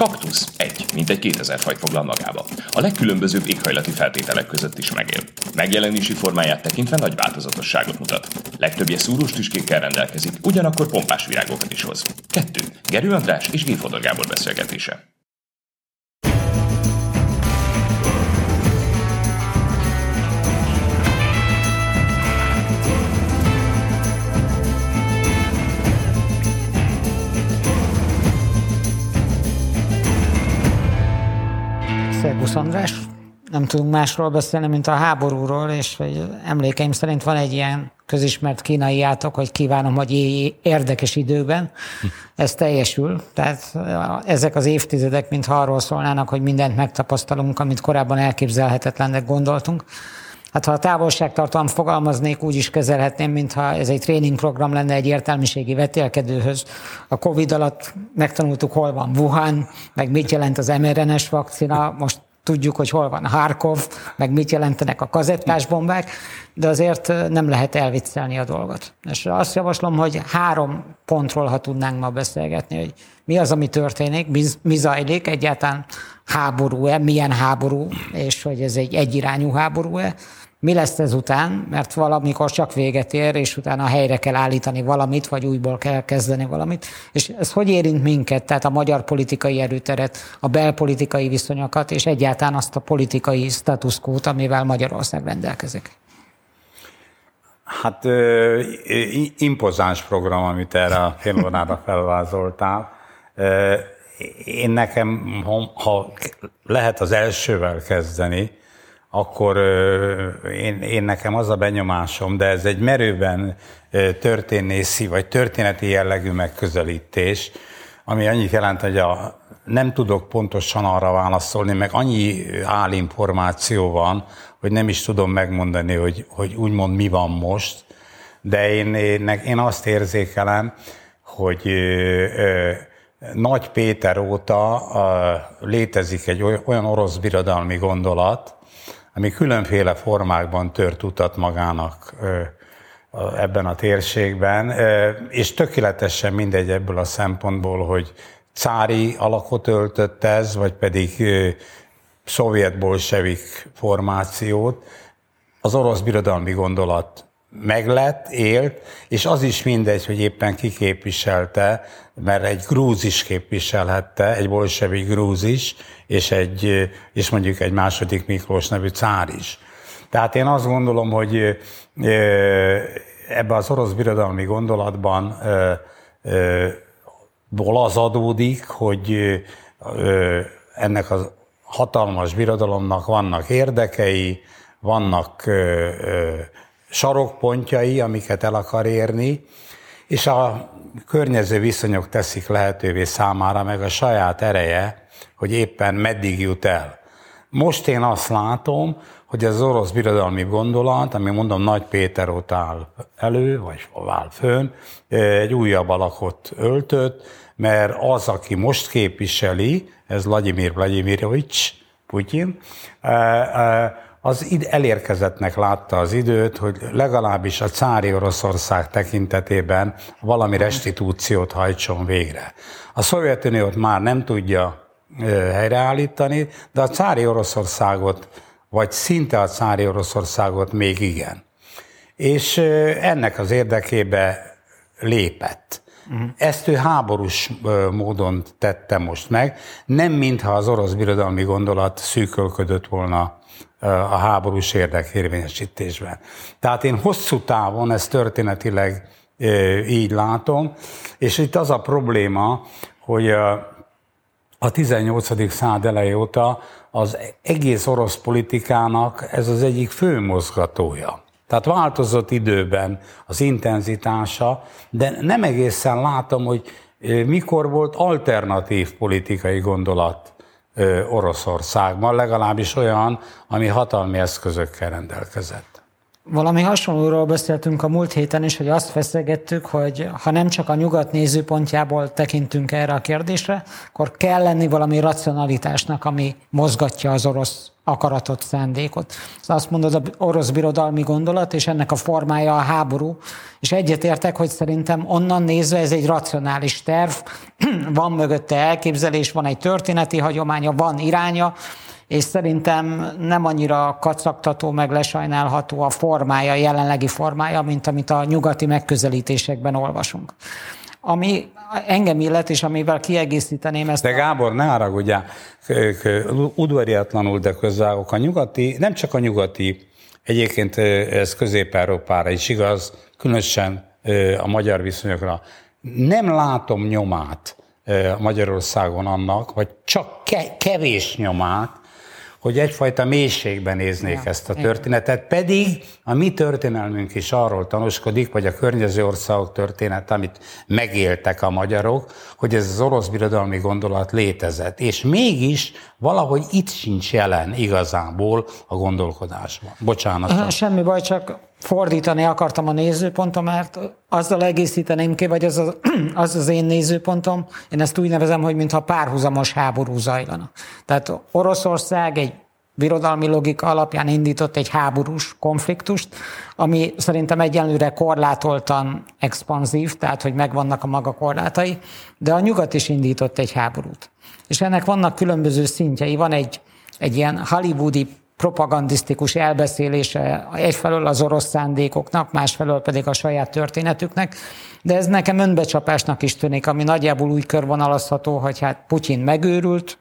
Kaktusz egy, mint egy 2000 fajt foglal magába. A legkülönbözőbb éghajlati feltételek között is megél. Megjelenési formáját tekintve nagy változatosságot mutat. Legtöbbje szúrós tüskékkel rendelkezik, ugyanakkor pompás virágokat is hoz. 2. Gerő András és G. Fodor Gábor beszélgetése. Szerbusz András. Nem tudunk másról beszélni, mint a háborúról, és hogy emlékeim szerint van egy ilyen közismert kínai játok, hogy kívánom, hogy élj érdekes időben. Ez teljesül. Tehát ezek az évtizedek, mintha arról szólnának, hogy mindent megtapasztalunk, amit korábban elképzelhetetlennek gondoltunk. Hát ha a távolságtartalom fogalmaznék, úgy is kezelhetném, mintha ez egy tréningprogram lenne egy értelmiségi vetélkedőhöz. A Covid alatt megtanultuk, hol van Wuhan, meg mit jelent az mRNS vakcina, most tudjuk, hogy hol van Harkov, meg mit jelentenek a kazettás bombák, de azért nem lehet elviccelni a dolgot. És azt javaslom, hogy három pontról, ha tudnánk ma beszélgetni, hogy mi az, ami történik, mi, mi zajlik, egyáltalán háború-e, milyen háború, és hogy ez egy egyirányú háború-e, mi lesz ez után, mert valamikor csak véget ér, és utána helyre kell állítani valamit, vagy újból kell kezdeni valamit. És ez hogy érint minket, tehát a magyar politikai erőteret, a belpolitikai viszonyokat, és egyáltalán azt a politikai statuszkót, amivel Magyarország rendelkezik? Hát impozáns program, amit erre a fél órára felvázoltál. Én nekem, ha lehet az elsővel kezdeni, akkor én, én nekem az a benyomásom, de ez egy merőben történészi vagy történeti jellegű megközelítés, ami annyit jelent, hogy a, nem tudok pontosan arra válaszolni, meg annyi állinformáció van, hogy nem is tudom megmondani, hogy, hogy úgymond mi van most, de én, én, én azt érzékelem, hogy ö, ö, Nagy Péter óta ö, létezik egy olyan orosz birodalmi gondolat, ami különféle formákban tört utat magának ebben a térségben, és tökéletesen mindegy ebből a szempontból, hogy cári alakot öltött ez, vagy pedig szovjet-bolsevik formációt, az orosz birodalmi gondolat meglett, élt, és az is mindegy, hogy éppen ki képviselte, mert egy grúz is képviselhette, egy bolsevi grúz is, és, egy, és mondjuk egy második Miklós nevű cár is. Tehát én azt gondolom, hogy ebbe az orosz birodalmi gondolatban ból az adódik, hogy ennek a hatalmas birodalomnak vannak érdekei, vannak sarokpontjai, amiket el akar érni, és a környező viszonyok teszik lehetővé számára, meg a saját ereje, hogy éppen meddig jut el. Most én azt látom, hogy az orosz birodalmi gondolat, ami mondom Nagy Péter ott áll elő, vagy áll fönn, egy újabb alakot öltött, mert az, aki most képviseli, ez Vladimir Vladimirovics, Putyin, az id elérkezettnek látta az időt, hogy legalábbis a cári Oroszország tekintetében valami restitúciót hajtson végre. A Szovjetuniót már nem tudja helyreállítani, de a cári Oroszországot, vagy szinte a cári Oroszországot még igen. És ennek az érdekébe lépett. Uh-huh. Ezt ő háborús módon tette most meg, nem mintha az orosz birodalmi gondolat szűkölködött volna a háborús érdekérvényesítésben. Tehát én hosszú távon ezt történetileg így látom, és itt az a probléma, hogy a 18. század elejé óta az egész orosz politikának ez az egyik fő mozgatója. Tehát változott időben az intenzitása, de nem egészen látom, hogy mikor volt alternatív politikai gondolat Oroszországban, legalábbis olyan, ami hatalmi eszközökkel rendelkezett. Valami hasonlóról beszéltünk a múlt héten is, hogy azt feszegettük, hogy ha nem csak a nyugat nézőpontjából tekintünk erre a kérdésre, akkor kell lenni valami racionalitásnak, ami mozgatja az orosz akaratot, szándékot. Azt mondod, az orosz birodalmi gondolat, és ennek a formája a háború, és egyetértek, hogy szerintem onnan nézve ez egy racionális terv, van mögötte elképzelés, van egy történeti hagyománya, van iránya, és szerintem nem annyira kacagtató, meg lesajnálható a formája, a jelenlegi formája, mint amit a nyugati megközelítésekben olvasunk. Ami engem illet, és amivel kiegészíteném ezt. De Gábor, ne haragudjál, udvariatlanul, de közvágok. A nyugati, nem csak a nyugati, egyébként ez Közép-Európára is igaz, különösen a magyar viszonyokra. Nem látom nyomát Magyarországon annak, vagy csak kevés nyomát, hogy egyfajta mélységben néznék ja, ezt a történetet, pedig a mi történelmünk is arról tanúskodik, vagy a környező országok történet, amit megéltek a magyarok, hogy ez az orosz birodalmi gondolat létezett. És mégis valahogy itt sincs jelen igazából a gondolkodásban. Bocsánat. Semmi baj, csak fordítani akartam a nézőpontom, mert azzal egészíteném ki, vagy az, a, az az én nézőpontom, én ezt úgy nevezem, hogy mintha párhuzamos háború zajlana. Tehát Oroszország egy birodalmi logika alapján indított egy háborús konfliktust, ami szerintem egyenlőre korlátoltan expanzív, tehát hogy megvannak a maga korlátai, de a nyugat is indított egy háborút. És ennek vannak különböző szintjei. Van egy, egy ilyen hollywoodi propagandisztikus elbeszélése egyfelől az orosz szándékoknak, másfelől pedig a saját történetüknek, de ez nekem önbecsapásnak is tűnik, ami nagyjából úgy körvonalazható, hogy hát Putyin megőrült,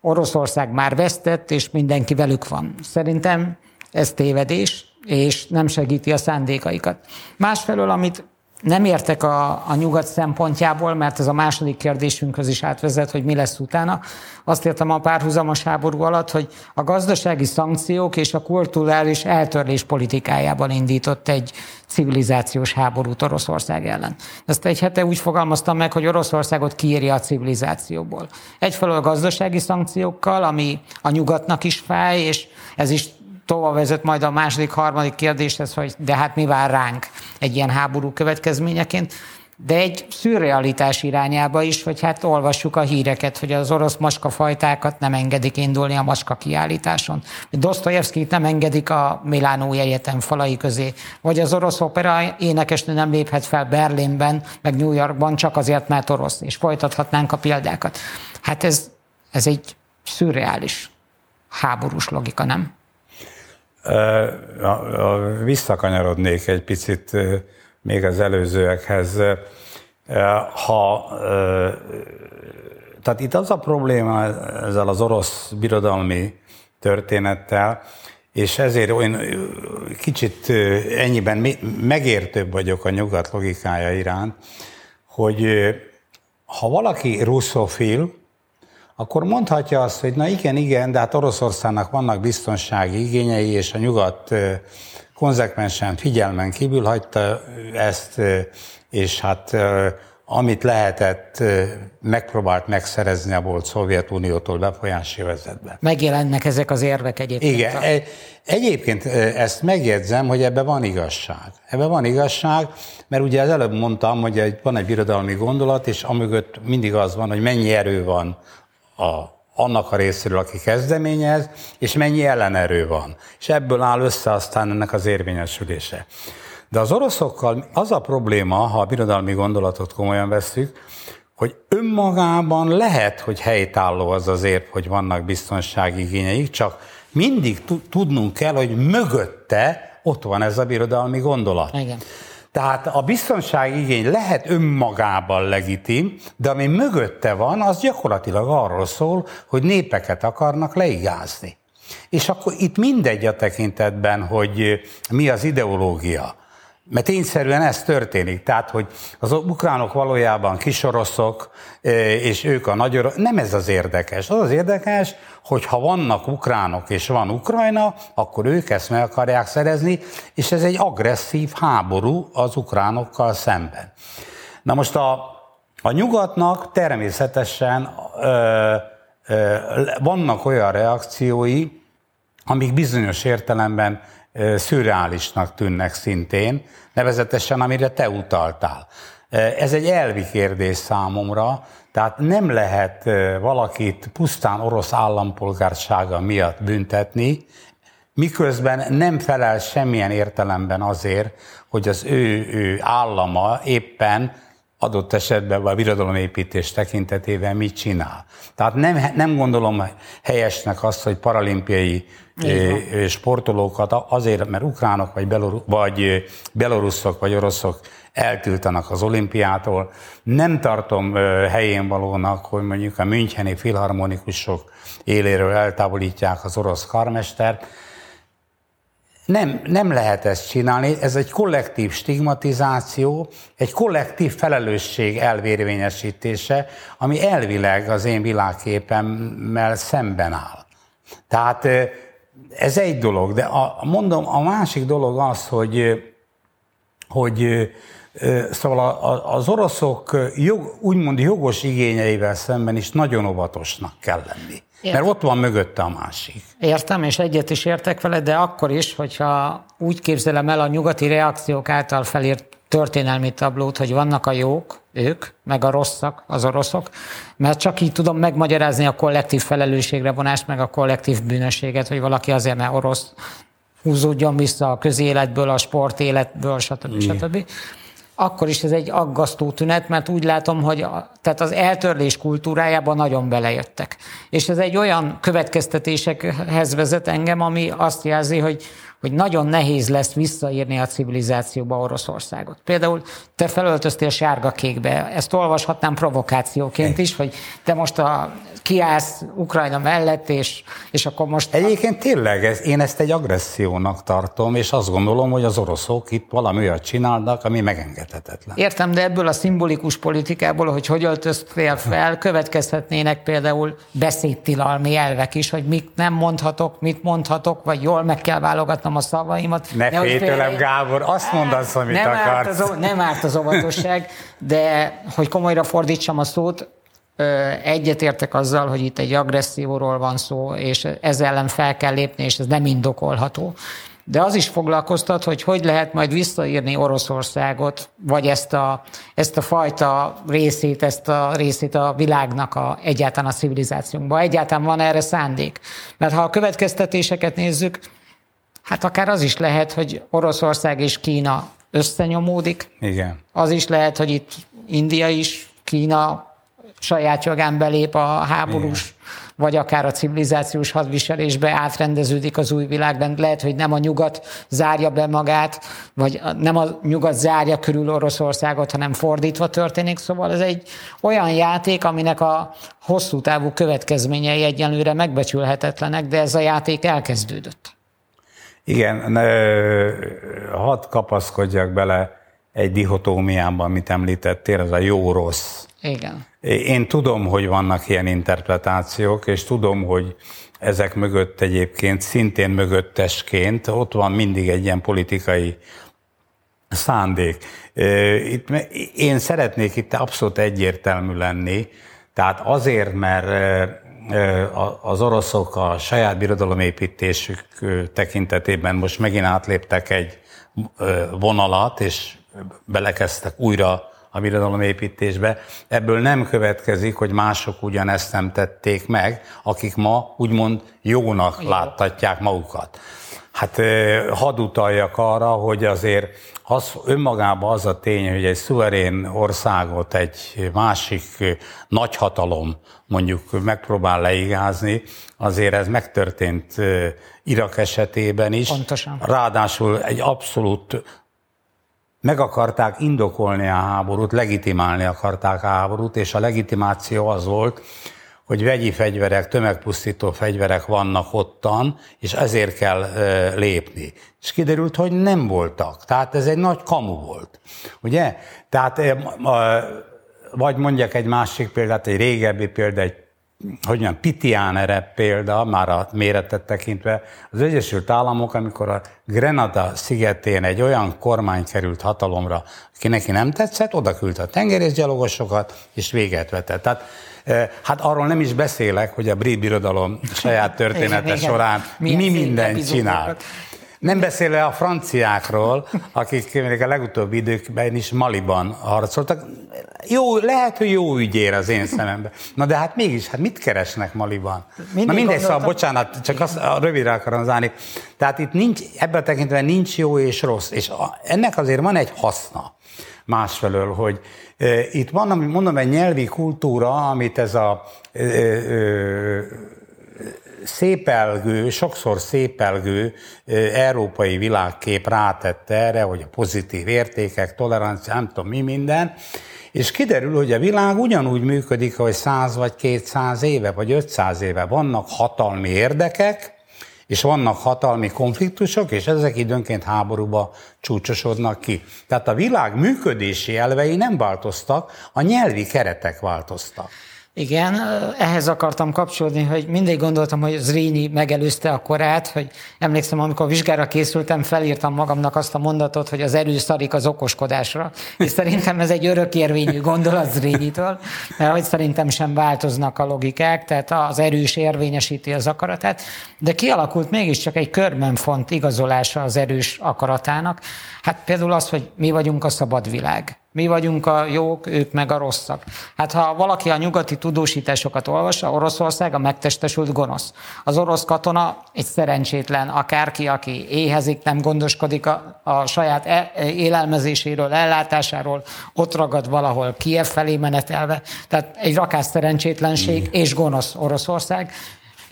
Oroszország már vesztett, és mindenki velük van. Szerintem ez tévedés, és nem segíti a szándékaikat. Másfelől, amit nem értek a, a nyugat szempontjából, mert ez a második kérdésünkhöz is átvezet, hogy mi lesz utána. Azt értem a párhuzamos háború alatt, hogy a gazdasági szankciók és a kulturális eltörlés politikájában indított egy civilizációs háborút Oroszország ellen. Ezt egy hete úgy fogalmaztam meg, hogy Oroszországot kiírja a civilizációból. Egyfelől a gazdasági szankciókkal, ami a nyugatnak is fáj, és ez is tovább vezet majd a második, harmadik kérdéshez, hogy de hát mi vár ránk egy ilyen háború következményeként, de egy szürrealitás irányába is, hogy hát olvassuk a híreket, hogy az orosz maskafajtákat nem engedik indulni a maska kiállításon. Dostoyevskit nem engedik a Milánói Egyetem falai közé, vagy az orosz opera énekesnő nem léphet fel Berlinben, meg New Yorkban csak azért, mert orosz, és folytathatnánk a példákat. Hát ez, ez egy szürreális háborús logika, nem? Visszakanyarodnék egy picit még az előzőekhez. Ha, tehát itt az a probléma ezzel az orosz birodalmi történettel, és ezért olyan kicsit ennyiben megértőbb vagyok a nyugat logikája iránt, hogy ha valaki russzofil, akkor mondhatja azt, hogy na igen, igen, de hát Oroszországnak vannak biztonsági igényei, és a nyugat konzekvensen figyelmen kívül hagyta ezt, és hát amit lehetett, megpróbált megszerezni a volt Szovjetuniótól befolyási vezetbe. Megjelennek ezek az érvek egyébként. Igen, a... egyébként ezt megjegyzem, hogy ebben van igazság. Ebben van igazság, mert ugye az előbb mondtam, hogy van egy birodalmi gondolat, és amögött mindig az van, hogy mennyi erő van a, annak a részéről, aki kezdeményez, és mennyi ellenerő van. És ebből áll össze aztán ennek az érvényesülése. De az oroszokkal az a probléma, ha a birodalmi gondolatot komolyan vesszük, hogy önmagában lehet, hogy helytálló az az érv, hogy vannak biztonsági igényeik, csak mindig tudnunk kell, hogy mögötte ott van ez a birodalmi gondolat. Igen. Tehát a biztonsági igény lehet önmagában legitim, de ami mögötte van, az gyakorlatilag arról szól, hogy népeket akarnak leigázni. És akkor itt mindegy a tekintetben, hogy mi az ideológia. Mert tényszerűen ez történik. Tehát, hogy az ukránok valójában kisoroszok, e, és ők a nagy Nem ez az érdekes. Az az érdekes, hogy ha vannak ukránok és van Ukrajna, akkor ők ezt meg akarják szerezni, és ez egy agresszív háború az ukránokkal szemben. Na most a, a nyugatnak természetesen ö, ö, vannak olyan reakciói, amik bizonyos értelemben szürreálisnak tűnnek szintén, nevezetesen amire te utaltál. Ez egy elvi kérdés számomra, Tehát nem lehet valakit pusztán orosz állampolgársága miatt büntetni, miközben nem felel semmilyen értelemben azért, hogy az ő, ő állama éppen adott esetben a birodalomépítés tekintetében mit csinál. Tehát nem, nem gondolom helyesnek azt, hogy paralimpiai sportolókat azért, mert ukránok vagy, beloru, vagy belorusszok vagy oroszok eltiltanak az olimpiától. Nem tartom helyén valónak, hogy mondjuk a Müncheni filharmonikusok éléről eltávolítják az orosz karmestert, nem, nem lehet ezt csinálni, ez egy kollektív stigmatizáció, egy kollektív felelősség elvérvényesítése, ami elvileg az én világképemmel szemben áll. Tehát ez egy dolog, de a, mondom, a másik dolog az, hogy, hogy szóval az oroszok jog, úgymond jogos igényeivel szemben is nagyon óvatosnak kell lenni. Értem. Mert ott van mögötte a másik. Értem, és egyet is értek vele, de akkor is, hogyha úgy képzelem el a nyugati reakciók által felírt történelmi tablót, hogy vannak a jók, ők, meg a rosszak, az oroszok, mert csak így tudom megmagyarázni a kollektív felelősségre vonást, meg a kollektív bűnösséget, hogy valaki azért, mert orosz, húzódjon vissza a közéletből, a sportéletből, stb. stb. stb akkor is ez egy aggasztó tünet, mert úgy látom, hogy a, tehát az eltörlés kultúrájában nagyon belejöttek. És ez egy olyan következtetésekhez vezet engem, ami azt jelzi, hogy hogy nagyon nehéz lesz visszaírni a civilizációba Oroszországot. Például te felöltöztél sárga-kékbe, ezt olvashatnám provokációként is, hogy te most a, kiállsz Ukrajna mellett, és, és akkor most... Egyébként tényleg, ez, én ezt egy agressziónak tartom, és azt gondolom, hogy az oroszok itt valami olyat csinálnak, ami megengedhetetlen. Értem, de ebből a szimbolikus politikából, hogy hogy öltöztél fel, következhetnének például beszédtilalmi elvek is, hogy mit nem mondhatok, mit mondhatok, vagy jól meg kell válogatnom a szavaimat. Ne fétölem, Gábor, azt mondasz, amit nem akarsz. Árt az, nem árt az óvatosság, de hogy komolyra fordítsam a szót, egyetértek azzal, hogy itt egy agresszióról van szó, és ezzel ellen fel kell lépni, és ez nem indokolható. De az is foglalkoztat, hogy hogy lehet majd visszaírni Oroszországot, vagy ezt a, ezt a fajta részét, ezt a részét a világnak a, egyáltalán a civilizációnkban. Egyáltalán van erre szándék. Mert ha a következtetéseket nézzük, Hát akár az is lehet, hogy Oroszország és Kína összenyomódik. Igen. Az is lehet, hogy itt India is, Kína saját jogán belép a háborús, Igen. vagy akár a civilizációs hadviselésbe átrendeződik az új világrend. Lehet, hogy nem a nyugat zárja be magát, vagy nem a nyugat zárja körül Oroszországot, hanem fordítva történik. Szóval ez egy olyan játék, aminek a hosszú távú következményei egyenlőre megbecsülhetetlenek, de ez a játék elkezdődött. Igen, hadd kapaszkodjak bele egy dihotómiában, amit említettél, ez a jó-rossz. Igen. Én tudom, hogy vannak ilyen interpretációk, és tudom, hogy ezek mögött egyébként, szintén mögöttesként ott van mindig egy ilyen politikai szándék. Itt, én szeretnék itt abszolút egyértelmű lenni, tehát azért, mert az oroszok a saját birodalomépítésük tekintetében most megint átléptek egy vonalat, és belekezdtek újra a birodalomépítésbe. Ebből nem következik, hogy mások ugyanezt nem tették meg, akik ma úgymond jónak Jó. láttatják magukat. Hát hadd utaljak arra, hogy azért az, önmagában az a tény, hogy egy szuverén országot egy másik nagyhatalom mondjuk megpróbál leigázni, azért ez megtörtént Irak esetében is. Pontosan. Ráadásul egy abszolút meg akarták indokolni a háborút, legitimálni akarták a háborút, és a legitimáció az volt, hogy vegyi fegyverek, tömegpusztító fegyverek vannak ottan, és ezért kell lépni. És kiderült, hogy nem voltak. Tehát ez egy nagy kamu volt. Ugye? Tehát vagy mondjak egy másik példát, egy régebbi példa, egy hogy mondjam, Pitiánere példa, már a méretet tekintve, az Egyesült Államok, amikor a Grenada szigetén egy olyan kormány került hatalomra, aki neki nem tetszett, oda küldte a tengerészgyalogosokat, és véget vetett. Tehát Hát arról nem is beszélek, hogy a brit birodalom saját története során mi minden csinált. Nem beszélve a franciákról, akik még a legutóbbi időkben is Maliban harcoltak. Jó, lehet, hogy jó ügyér az én szememben. Na de hát mégis, hát mit keresnek Maliban? Mindig Na mindegy, szóval bocsánat, csak azt rövidre akarom zárni. Tehát itt nincs, ebben a tekintetben nincs jó és rossz, és a, ennek azért van egy haszna másfelől, hogy e, itt van, mondom, egy nyelvi kultúra, amit ez a e, e, szépelgő, sokszor szépelgő európai világkép rátette erre, hogy a pozitív értékek, tolerancia, nem tudom mi minden, és kiderül, hogy a világ ugyanúgy működik, hogy 100 vagy 200 éve, vagy 500 éve. Vannak hatalmi érdekek, és vannak hatalmi konfliktusok, és ezek időnként háborúba csúcsosodnak ki. Tehát a világ működési elvei nem változtak, a nyelvi keretek változtak. Igen, ehhez akartam kapcsolódni, hogy mindig gondoltam, hogy Zrínyi megelőzte a korát, hogy emlékszem, amikor vizsgára készültem, felírtam magamnak azt a mondatot, hogy az erő szarik az okoskodásra, és szerintem ez egy örökérvényű gondolat Zrínitől, mert hogy szerintem sem változnak a logikák, tehát az erős érvényesíti az akaratát, de kialakult mégiscsak egy körmenfont igazolása az erős akaratának. Hát például az, hogy mi vagyunk a szabad világ mi vagyunk a jók, ők meg a rosszak. Hát ha valaki a nyugati tudósításokat olvassa, Oroszország a megtestesült gonosz. Az orosz katona egy szerencsétlen, akárki, aki éhezik, nem gondoskodik a, a saját e, élelmezéséről, ellátásáról, ott ragad valahol Kiev felé menetelve. Tehát egy rakás szerencsétlenség és gonosz Oroszország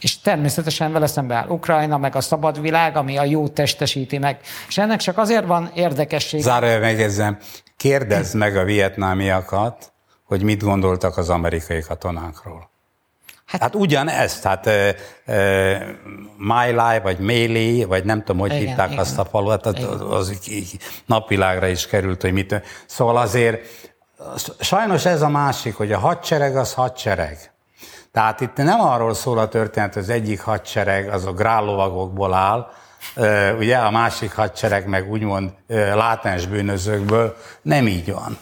és természetesen vele szembe áll Ukrajna, meg a szabad világ, ami a jó testesíti meg. És ennek csak azért van érdekesség. Zárja megjegyzem, kérdezd meg a vietnámiakat, hogy mit gondoltak az amerikai katonákról. Hát, hát ugyanez, tehát uh, uh, My Life, vagy Mélé, vagy nem tudom, hogy igen, hívták igen. azt a faluat, hát az, az napvilágra is került, hogy mit. Szóval azért sajnos ez a másik, hogy a hadsereg az hadsereg. Tehát itt nem arról szól a történet, hogy az egyik hadsereg az a grállovagokból áll, ugye a másik hadsereg meg úgymond látens bűnözőkből, nem így van.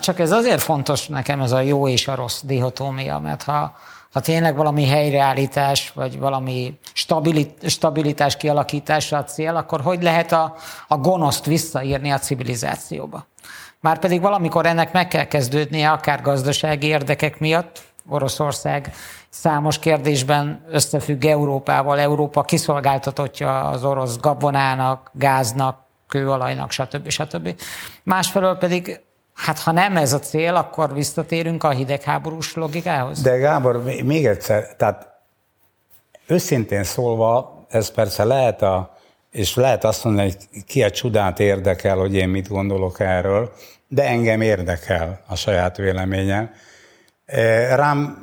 Csak ez azért fontos nekem ez a jó és a rossz dihotómia, mert ha, ha tényleg valami helyreállítás, vagy valami stabilit, stabilitás kialakítása a cél, akkor hogy lehet a, a gonoszt visszaírni a civilizációba? Márpedig valamikor ennek meg kell kezdődnie, akár gazdasági érdekek miatt, Oroszország számos kérdésben összefügg Európával, Európa kiszolgáltatottja az orosz gabonának, gáznak, kőolajnak, stb. stb. Másfelől pedig, hát ha nem ez a cél, akkor visszatérünk a hidegháborús logikához. De Gábor, még egyszer, tehát őszintén szólva, ez persze lehet a, és lehet azt mondani, hogy ki a csodát érdekel, hogy én mit gondolok erről, de engem érdekel a saját véleményem. Rám,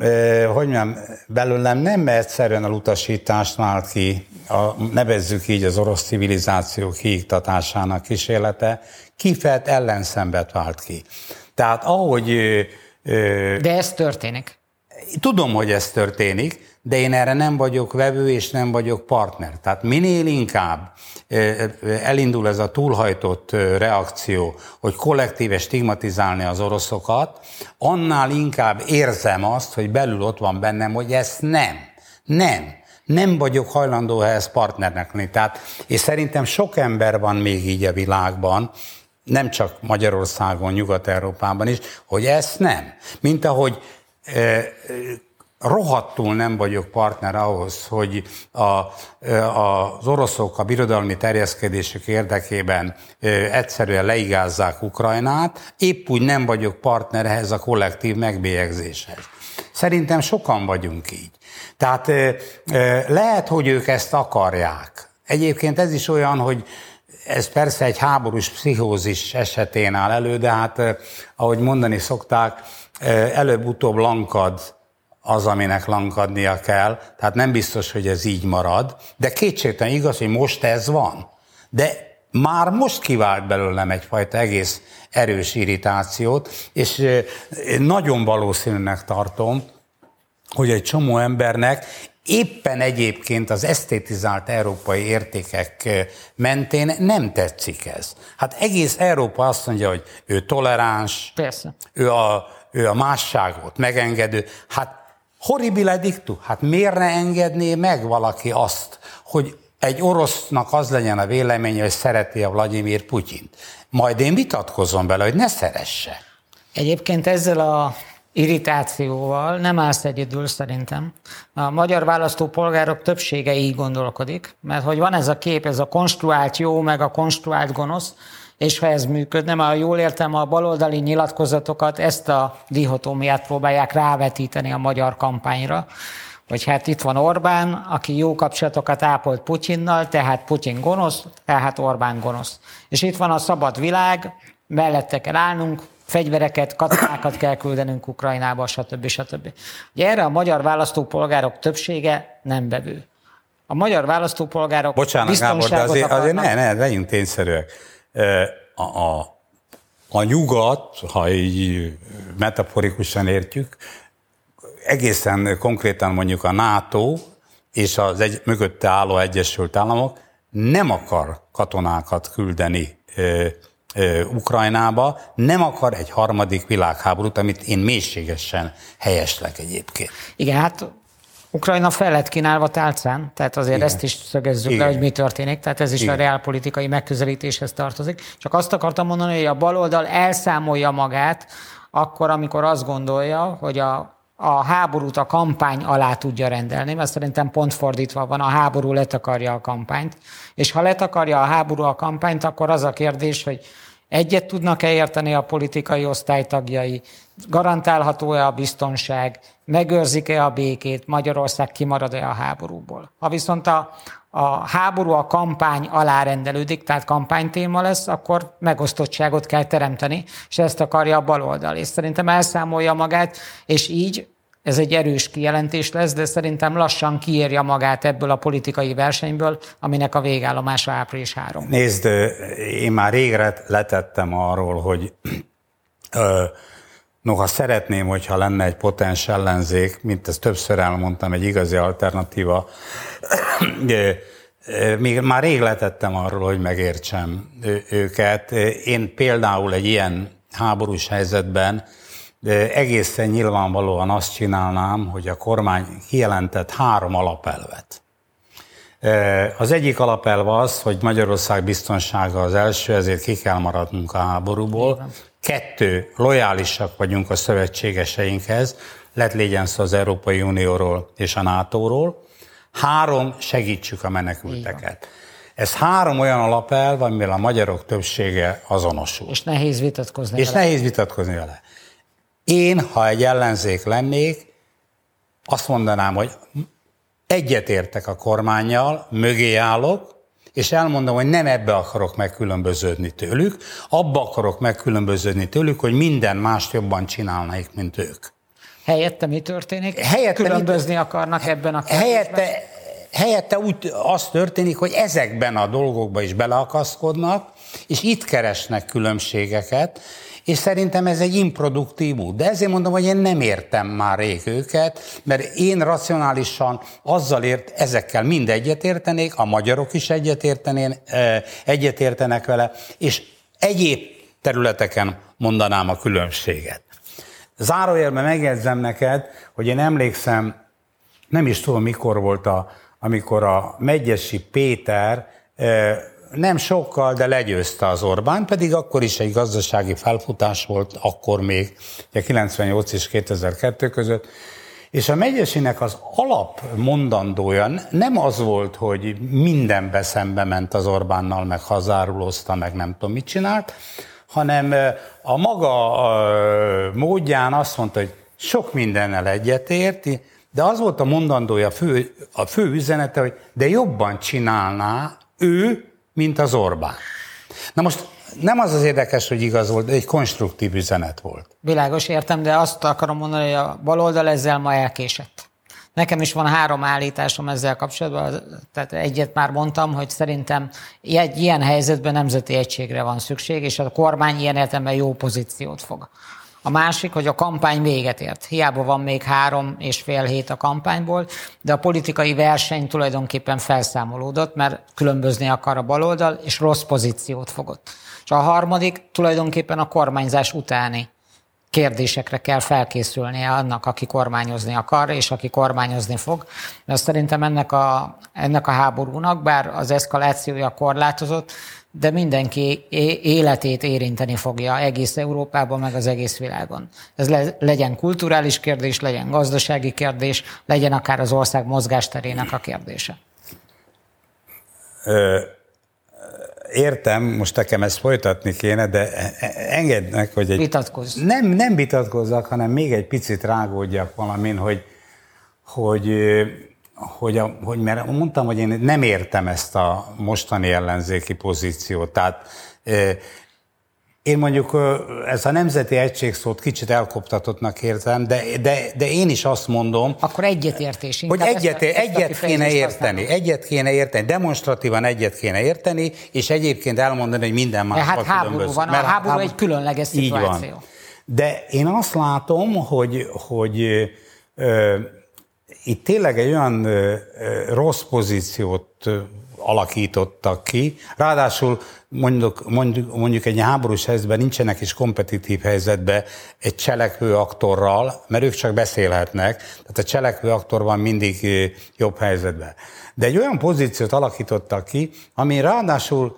hogy mondjam, belőlem nem egyszerűen a utasítást vált ki, a, nevezzük így az orosz civilizáció kiiktatásának kísérlete, kifelt ellenszembet vált ki. Tehát ahogy... De ez történik. Tudom, hogy ez történik, de én erre nem vagyok vevő és nem vagyok partner. Tehát minél inkább elindul ez a túlhajtott reakció, hogy kollektíve stigmatizálni az oroszokat, annál inkább érzem azt, hogy belül ott van bennem, hogy ezt nem. Nem. Nem vagyok hajlandó ehhez partnernek lenni. Tehát, és szerintem sok ember van még így a világban, nem csak Magyarországon, Nyugat-Európában is, hogy ezt nem. Mint ahogy rohadtul nem vagyok partner ahhoz, hogy a, az oroszok a birodalmi terjeszkedésük érdekében egyszerűen leigázzák Ukrajnát, épp úgy nem vagyok partner ehhez a kollektív megbélyegzéshez. Szerintem sokan vagyunk így. Tehát lehet, hogy ők ezt akarják. Egyébként ez is olyan, hogy ez persze egy háborús pszichózis esetén áll elő, de hát ahogy mondani szokták, előbb-utóbb lankad az, aminek lankadnia kell, tehát nem biztos, hogy ez így marad, de kétségtelen igaz, hogy most ez van. De már most kivált belőlem egyfajta egész erős irritációt, és nagyon valószínűnek tartom, hogy egy csomó embernek éppen egyébként az esztétizált európai értékek mentén nem tetszik ez. Hát egész Európa azt mondja, hogy ő toleráns, Persze. Ő, a, ő a másságot megengedő. Hát horribile dictu, hát miért ne engedné meg valaki azt, hogy egy orosznak az legyen a véleménye, hogy szereti a Vladimir Putyint. Majd én vitatkozom vele, hogy ne szeresse. Egyébként ezzel a irritációval nem állsz egyedül szerintem. A magyar választópolgárok többsége így gondolkodik, mert hogy van ez a kép, ez a konstruált jó, meg a konstruált gonosz, és ha ez működne, mert jól értem, a baloldali nyilatkozatokat ezt a dihotómiát próbálják rávetíteni a magyar kampányra, hogy hát itt van Orbán, aki jó kapcsolatokat ápolt Putyinnal, tehát Putyin gonosz, tehát Orbán gonosz. És itt van a szabad világ, mellette kell állnunk, fegyvereket, katonákat kell küldenünk Ukrajnába, stb. stb. Ugye erre a magyar választópolgárok többsége nem bevő. A magyar választópolgárok Bocsánat, Gábor, de azért, azért ne, ne, legyünk tényszerűek. A, a, a nyugat, ha így metaforikusan értjük, egészen konkrétan mondjuk a NATO és az egy, mögötte álló Egyesült Államok nem akar katonákat küldeni Ukrajnába, nem akar egy harmadik világháborút, amit én mélységesen helyeslek egyébként. Igen, hát Ukrajna fel lett kínálva tálcán, tehát azért Igen. ezt is szögezzük Igen. le, hogy mi történik, tehát ez is Igen. a reálpolitikai megközelítéshez tartozik. Csak azt akartam mondani, hogy a baloldal elszámolja magát akkor, amikor azt gondolja, hogy a a háborút a kampány alá tudja rendelni, mert szerintem pont fordítva van, a háború letakarja a kampányt, és ha letakarja a háború a kampányt, akkor az a kérdés, hogy egyet tudnak-e érteni a politikai osztálytagjai, garantálható-e a biztonság, megőrzik-e a békét, Magyarország kimarad-e a háborúból. Ha viszont a, a háború a kampány alá rendelődik, tehát kampánytéma lesz, akkor megosztottságot kell teremteni, és ezt akarja a baloldal. És szerintem elszámolja magát, és így ez egy erős kijelentés lesz, de szerintem lassan kiírja magát ebből a politikai versenyből, aminek a végállomása április 3. Nézd, én már régre letettem arról, hogy noha szeretném, hogyha lenne egy potens ellenzék, mint ezt többször elmondtam, egy igazi alternatíva, még már rég letettem arról, hogy megértsem őket. Én például egy ilyen háborús helyzetben egészen nyilvánvalóan azt csinálnám, hogy a kormány kijelentett három alapelvet. Az egyik alapelv az, hogy Magyarország biztonsága az első, ezért ki kell maradnunk a háborúból. Kettő, lojálisak vagyunk a szövetségeseinkhez, lett légyen szó az Európai Unióról és a NATO-ról. Három, segítsük a menekülteket. Ez három olyan alapelv, amivel a magyarok többsége azonosul. És nehéz vitatkozni És vele. nehéz vitatkozni vele. Én, ha egy ellenzék lennék, azt mondanám, hogy egyetértek a kormányjal, mögé állok, és elmondom, hogy nem ebbe akarok megkülönböződni tőlük, abba akarok megkülönböződni tőlük, hogy minden mást jobban csinálnaik, mint ők. Helyette mi történik? Helyette Különbözni mi, akarnak ebben a kérdésben? Helyette, helyette úgy az történik, hogy ezekben a dolgokba is beleakaszkodnak, és itt keresnek különbségeket, és szerintem ez egy improduktív út. De ezért mondom, hogy én nem értem már rég őket, mert én racionálisan azzal ért, ezekkel mind egyetértenék, a magyarok is egyetértenek vele, és egyéb területeken mondanám a különbséget. Zárójelben megjegyzem neked, hogy én emlékszem, nem is tudom mikor volt a, amikor a Megyesi Péter nem sokkal, de legyőzte az Orbán, pedig akkor is egy gazdasági felfutás volt, akkor még, 98 és 2002 között, és a megyesinek az alap mondandója nem az volt, hogy mindenbe szembe ment az Orbánnal, meg hazárulózta, meg nem tudom mit csinált, hanem a maga módján azt mondta, hogy sok mindennel egyetért, de az volt a mondandója, a fő, a fő üzenete, hogy de jobban csinálná ő, mint az Orbán. Na most nem az az érdekes, hogy igaz volt, egy konstruktív üzenet volt. Világos, értem, de azt akarom mondani, hogy a baloldal ezzel ma elkésett. Nekem is van három állításom ezzel kapcsolatban, tehát egyet már mondtam, hogy szerintem egy ilyen helyzetben nemzeti egységre van szükség, és a kormány ilyen értelemben jó pozíciót fog. A másik, hogy a kampány véget ért. Hiába van még három és fél hét a kampányból, de a politikai verseny tulajdonképpen felszámolódott, mert különbözni akar a baloldal, és rossz pozíciót fogott. És a harmadik tulajdonképpen a kormányzás utáni kérdésekre kell felkészülnie annak, aki kormányozni akar, és aki kormányozni fog. De szerintem ennek a, ennek a háborúnak, bár az eszkalációja korlátozott, de mindenki életét érinteni fogja egész Európában, meg az egész világon. Ez le, legyen kulturális kérdés, legyen gazdasági kérdés, legyen akár az ország mozgásterének a kérdése. Ö- értem, most nekem ezt folytatni kéne, de engedd meg, hogy egy... Vitatkozz. Nem, nem vitatkozzak, hanem még egy picit rágódjak valamin, hogy, hogy, hogy, a, hogy mert mondtam, hogy én nem értem ezt a mostani ellenzéki pozíciót. Tehát én mondjuk ez a nemzeti egység szót kicsit elkoptatottnak értem, de, de, de én is azt mondom... Akkor egyetértés. Hogy egyet, ezt egyet ezt kéne érteni, használom. egyet kéne érteni, demonstratívan egyet kéne érteni, és egyébként elmondani, hogy minden más. Hát háború van, a háború, háború egy különleges szituáció. Így van. De én azt látom, hogy, hogy ö, itt tényleg egy olyan rossz pozíciót alakítottak ki. Ráadásul mondjuk, mondjuk, mondjuk egy háborús helyzetben nincsenek is kompetitív helyzetben egy cselekvő aktorral, mert ők csak beszélhetnek, tehát a cselekvő aktor van mindig jobb helyzetben. De egy olyan pozíciót alakítottak ki, ami ráadásul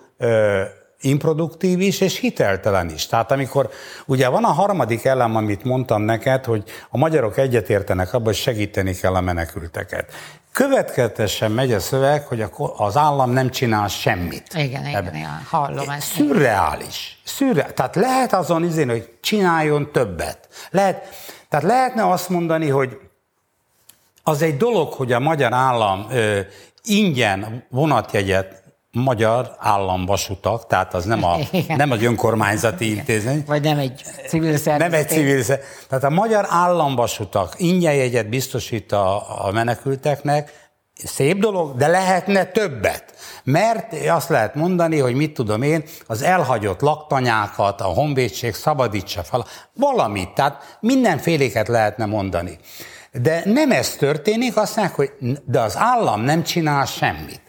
improduktív is, és hiteltelen is. Tehát amikor ugye van a harmadik elem, amit mondtam neked, hogy a magyarok egyetértenek abban, hogy segíteni kell a menekülteket. Következetesen megy a szöveg, hogy az állam nem csinál semmit. Igen, igen, igen hallom ezt. Szürreális. Szürre, tehát lehet azon izén, hogy csináljon többet. Lehet, tehát lehetne azt mondani, hogy az egy dolog, hogy a magyar állam ö, ingyen vonatjegyet magyar államvasutak, tehát az nem, a, nem az önkormányzati Igen. intézmény. Vagy nem egy civil szervezet. Nem egy civil szervezet. Tehát a magyar államvasutak ingyen jegyet biztosít a, a menekülteknek, szép dolog, de lehetne többet. Mert azt lehet mondani, hogy mit tudom én, az elhagyott laktanyákat, a honvédség szabadítsa fel, valamit, tehát mindenféléket lehetne mondani. De nem ez történik, azt mondják, hogy de az állam nem csinál semmit.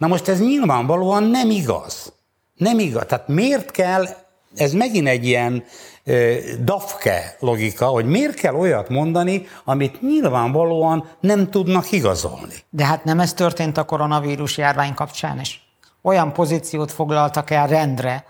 Na most ez nyilvánvalóan nem igaz. Nem igaz. Tehát miért kell, ez megint egy ilyen dafke logika, hogy miért kell olyat mondani, amit nyilvánvalóan nem tudnak igazolni. De hát nem ez történt a koronavírus járvány kapcsán is. Olyan pozíciót foglaltak el rendre,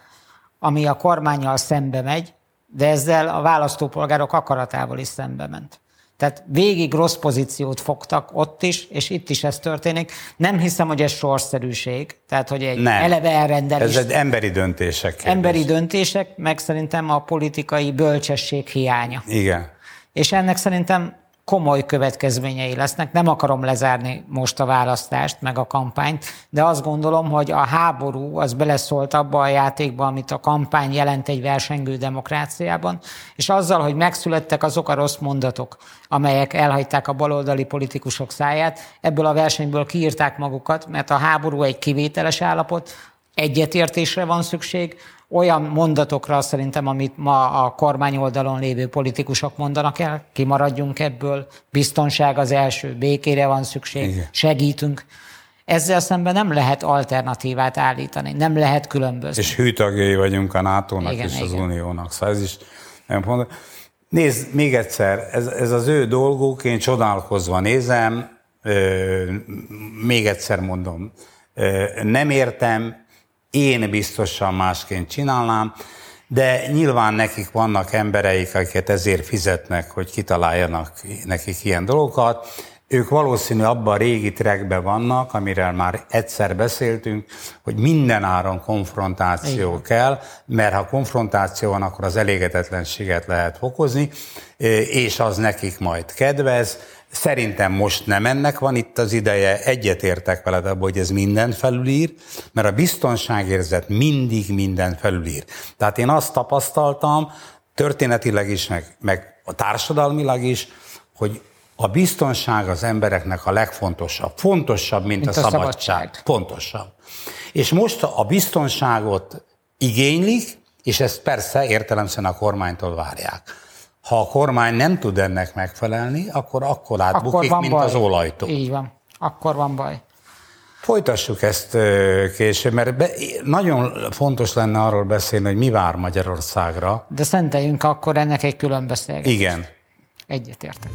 ami a kormányjal szembe megy, de ezzel a választópolgárok akaratával is szembe ment. Tehát végig rossz pozíciót fogtak ott is, és itt is ez történik. Nem hiszem, hogy ez sorszerűség, tehát hogy egy Nem. eleve elrendelés. Ez egy emberi döntések. Kérdés. Emberi döntések, meg szerintem a politikai bölcsesség hiánya. Igen. És ennek szerintem komoly következményei lesznek. Nem akarom lezárni most a választást, meg a kampányt, de azt gondolom, hogy a háború az beleszólt abba a játékba, amit a kampány jelent egy versengő demokráciában, és azzal, hogy megszülettek azok a rossz mondatok, amelyek elhagyták a baloldali politikusok száját, ebből a versenyből kiírták magukat, mert a háború egy kivételes állapot, egyetértésre van szükség, olyan mondatokra szerintem, amit ma a kormány oldalon lévő politikusok mondanak el, kimaradjunk ebből, biztonság az első, békére van szükség, Igen. segítünk. Ezzel szemben nem lehet alternatívát állítani, nem lehet különbözni. És hűtagjai vagyunk a NATO-nak igen, és igen. az Uniónak. Szóval ez is nem pont. Nézd, még egyszer, ez, ez az ő dolguk, én csodálkozva nézem, ö, még egyszer mondom, ö, nem értem, én biztosan másként csinálnám, de nyilván nekik vannak embereik, akiket ezért fizetnek, hogy kitaláljanak nekik ilyen dolgokat. Ők valószínű abban a régi trekben vannak, amiről már egyszer beszéltünk, hogy minden áron konfrontáció Igen. kell, mert ha konfrontáció van, akkor az elégedetlenséget lehet fokozni, és az nekik majd kedvez Szerintem most nem ennek van itt az ideje, egyetértek veled abban, hogy ez minden felülír, mert a biztonságérzet mindig minden felülír. Tehát én azt tapasztaltam, történetileg is, meg, meg a társadalmilag is, hogy a biztonság az embereknek a legfontosabb. Fontosabb, mint, mint a, a szabadság. szabadság. Fontosabb. És most a biztonságot igénylik, és ezt persze értelemszerűen a kormánytól várják. Ha a kormány nem tud ennek megfelelni, akkor akkor átbukik, akkor mint baj. az olajtó. Így van, akkor van baj. Folytassuk ezt később, mert be, nagyon fontos lenne arról beszélni, hogy mi vár Magyarországra. De szenteljünk akkor ennek egy külön beszélgetést. Igen. Egyetértek.